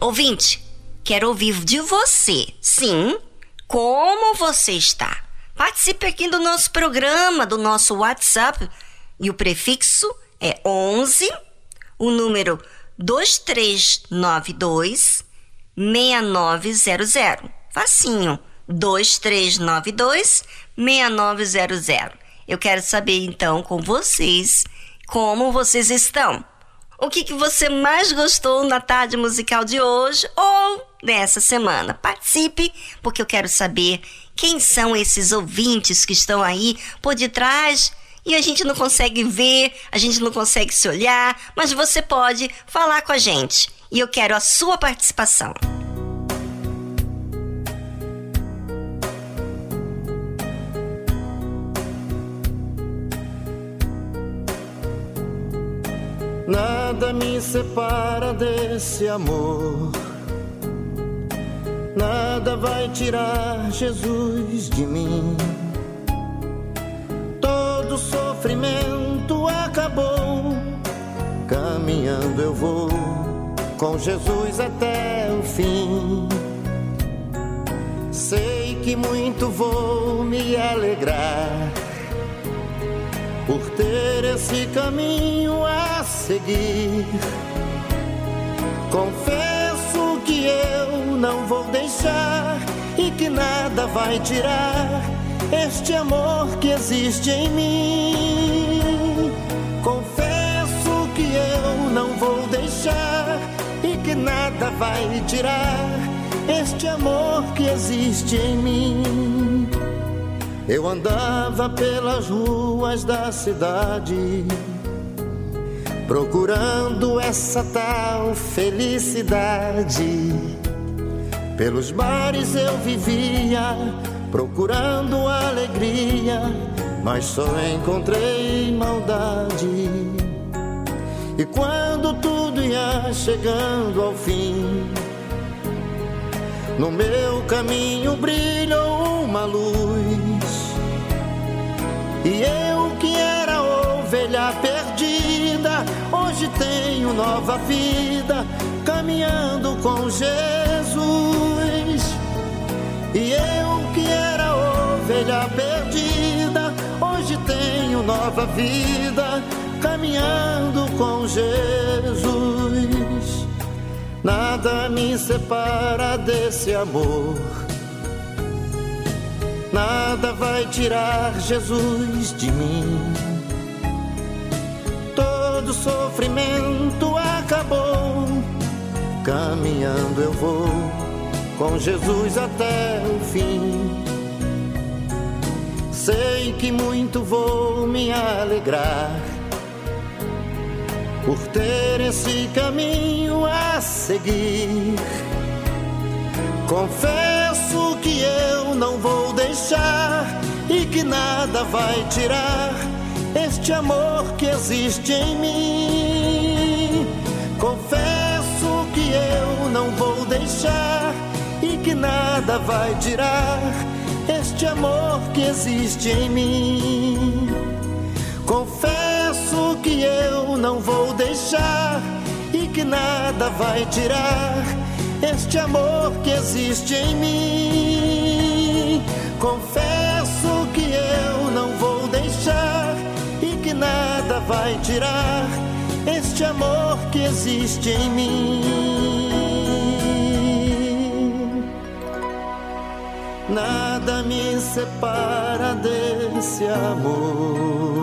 Ouvinte, quero ouvir de você. Sim, como você está? Participe aqui do nosso programa, do nosso WhatsApp. E o prefixo é 11, o número 2392 6900. Facinho. 2392 6900. Eu quero saber então com vocês como vocês estão. O que, que você mais gostou na tarde musical de hoje ou nessa semana? Participe, porque eu quero saber quem são esses ouvintes que estão aí por detrás e a gente não consegue ver, a gente não consegue se olhar, mas você pode falar com a gente. E eu quero a sua participação. Nada me separa desse amor. Nada vai tirar Jesus de mim. Todo sofrimento acabou. Caminhando eu vou com Jesus até o fim. Sei que muito vou me alegrar por ter esse caminho a seguir. Confesso que eu não vou deixar e que nada vai tirar este amor que existe em mim. Confesso que eu não vou deixar e que nada vai tirar este amor que existe em mim. Eu andava pelas ruas da cidade, procurando essa tal felicidade. Pelos bares eu vivia, procurando alegria, mas só encontrei maldade. E quando tudo ia chegando ao fim, no meu caminho brilhou uma luz. E eu que era ovelha perdida, hoje tenho nova vida, caminhando com Jesus. E eu que era ovelha perdida, hoje tenho nova vida, caminhando com Jesus. Nada me separa desse amor. Nada vai tirar Jesus de mim. Todo sofrimento acabou. Caminhando eu vou com Jesus até o fim. Sei que muito vou me alegrar por ter esse caminho a seguir. Confesso que eu não vou deixar e que nada vai tirar este amor que existe em mim. Confesso que eu não vou deixar e que nada vai tirar este amor que existe em mim. Confesso que eu não vou deixar e que nada vai tirar este amor que existe em Confesso que eu não vou deixar e que nada vai tirar este amor que existe em mim. Nada me separa desse amor.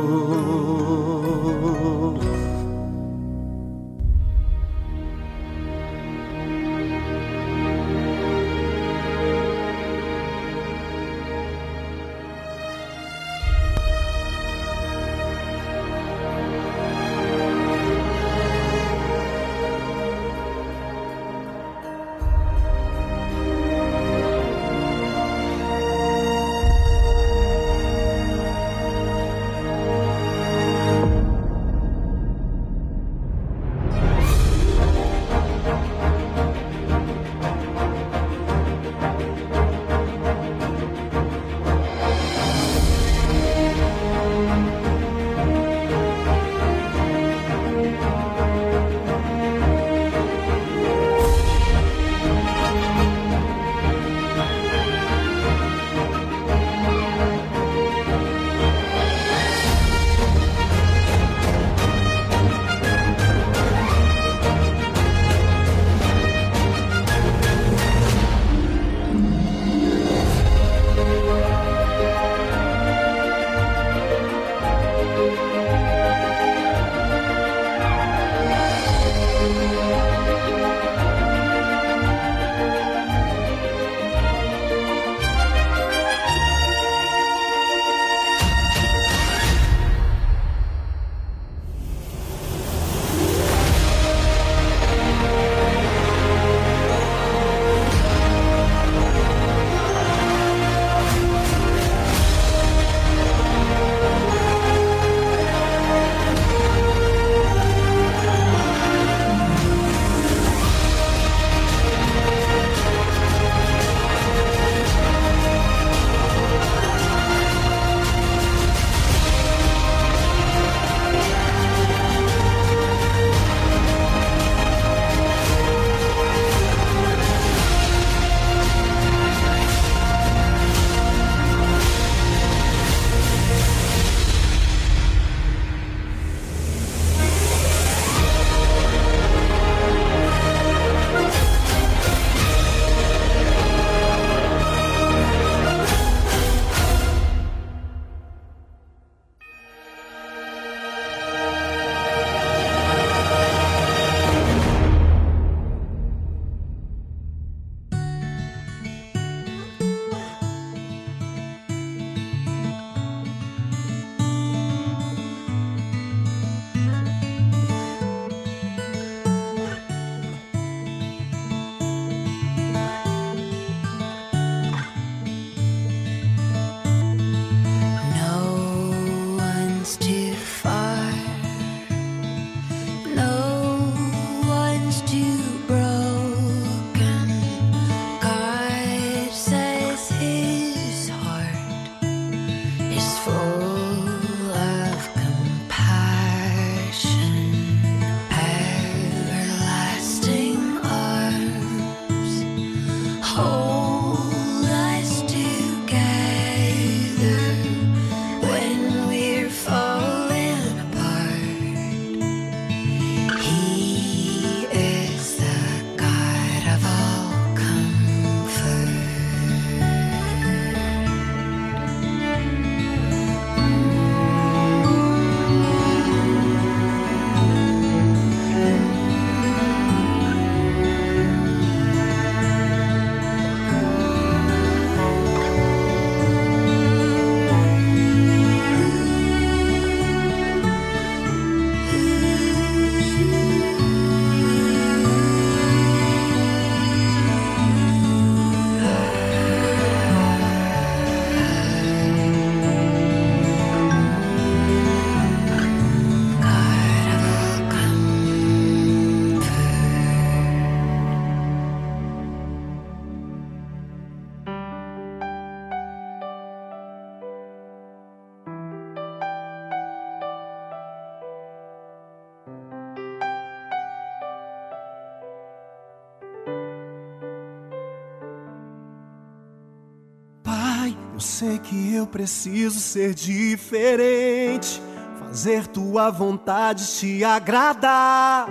Que eu preciso ser diferente, fazer tua vontade te agradar.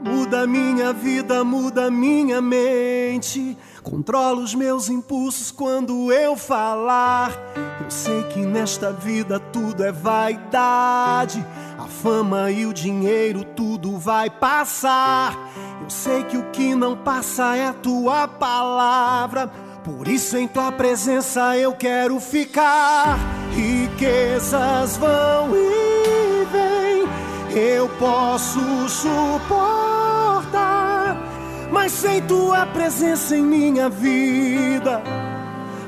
Muda minha vida, muda minha mente. Controla os meus impulsos quando eu falar. Eu sei que nesta vida tudo é vaidade. A fama e o dinheiro, tudo vai passar. Eu sei que o que não passa é a tua palavra. Por isso, em tua presença eu quero ficar. Riquezas vão e vêm, eu posso suportar. Mas sem tua presença em minha vida,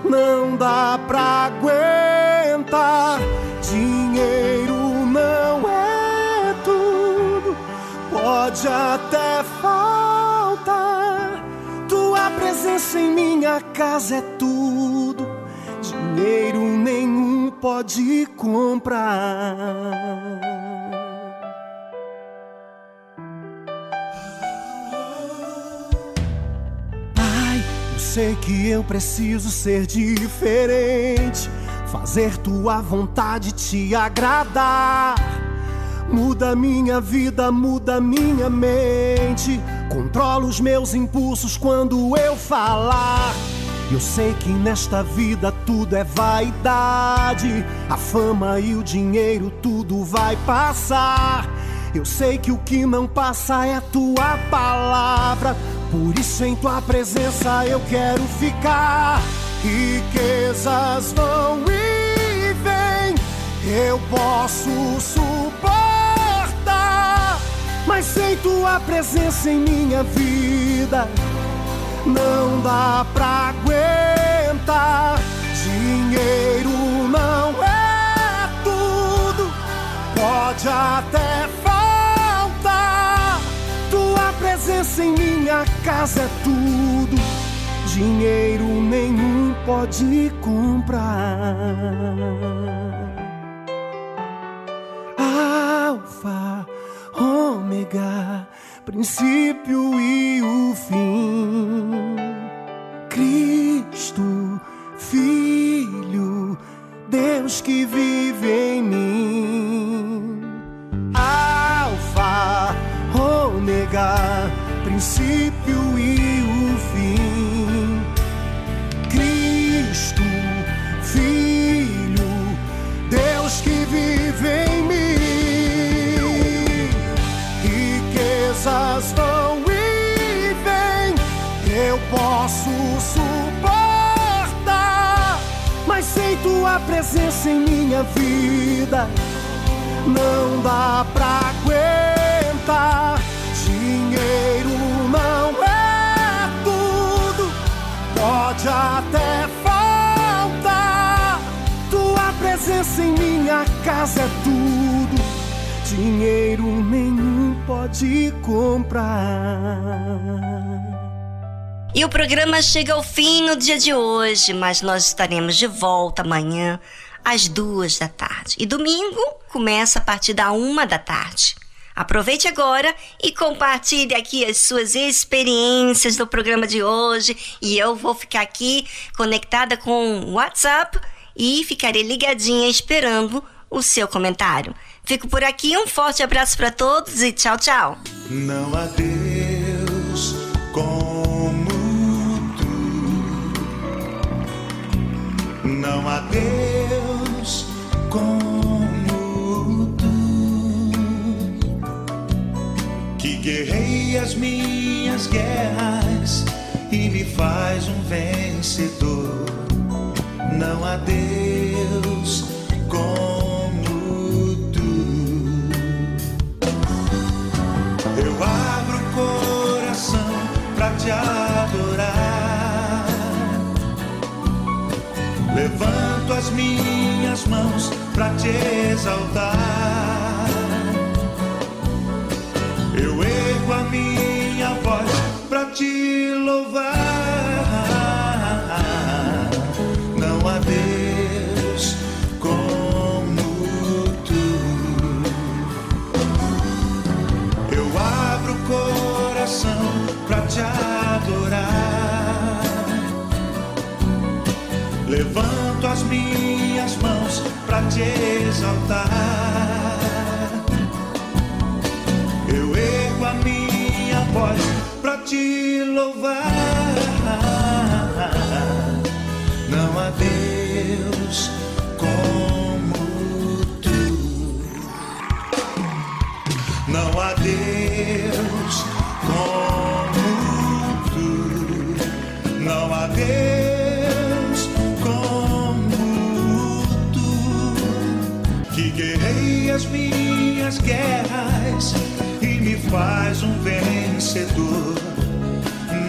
não dá pra aguentar. Dinheiro não é tudo, pode até presença em minha casa é tudo, dinheiro nenhum pode comprar. Pai, eu sei que eu preciso ser diferente, fazer tua vontade te agradar. Muda minha vida, muda minha mente. Controla os meus impulsos quando eu falar. Eu sei que nesta vida tudo é vaidade. A fama e o dinheiro, tudo vai passar. Eu sei que o que não passa é a tua palavra. Por isso, em tua presença eu quero ficar. Riquezas vão e vêm, eu posso suportar. Mas sem tua presença em minha vida, não dá pra aguentar. Dinheiro não é tudo, pode até faltar. Tua presença em minha casa é tudo, dinheiro nenhum pode comprar. Alfa, ômega, princípio e o fim. Cristo, Filho, Deus que vive em mim. Alfa, ômega, princípio e o fim. Cristo, Filho, Deus que vive em mim. Presença em minha vida, não dá pra aguentar. Dinheiro não é tudo, pode até faltar. Tua presença em minha casa é tudo, dinheiro nenhum pode comprar. E o programa chega ao fim no dia de hoje, mas nós estaremos de volta amanhã às duas da tarde. E domingo começa a partir da uma da tarde. Aproveite agora e compartilhe aqui as suas experiências do programa de hoje. E eu vou ficar aqui conectada com o WhatsApp e ficarei ligadinha esperando o seu comentário. Fico por aqui, um forte abraço para todos e tchau, tchau. Não Não há Deus como tu. Que guerrei as minhas guerras e me faz um vencedor. Não há Deus como tu. Eu abro o coração pra te adorar. As minhas mãos pra te exaltar. Eu ergo a minha voz pra te louvar. Não há Deus como tu. Eu abro o coração pra te adorar. Levanto as minhas mãos para te exaltar. Eu ergo a minha voz para te louvar. Não há Deus como tu. Não há Deus como tu. Não há Deus as minhas guerras e me faz um vencedor.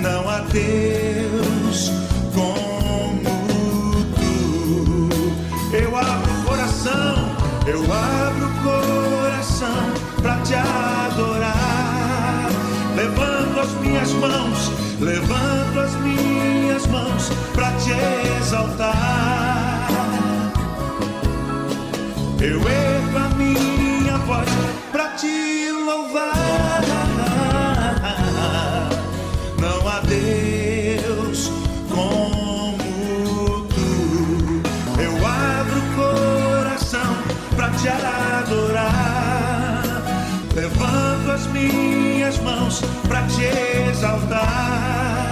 Não há Deus como tu. Eu abro o coração, eu abro o coração pra te adorar. Levanto as minhas mãos, levanto as minhas mãos pra te exaltar. Eu ergo a minha voz pra te louvar. Não há Deus como tu. Eu abro o coração pra te adorar. Levanto as minhas mãos pra te exaltar.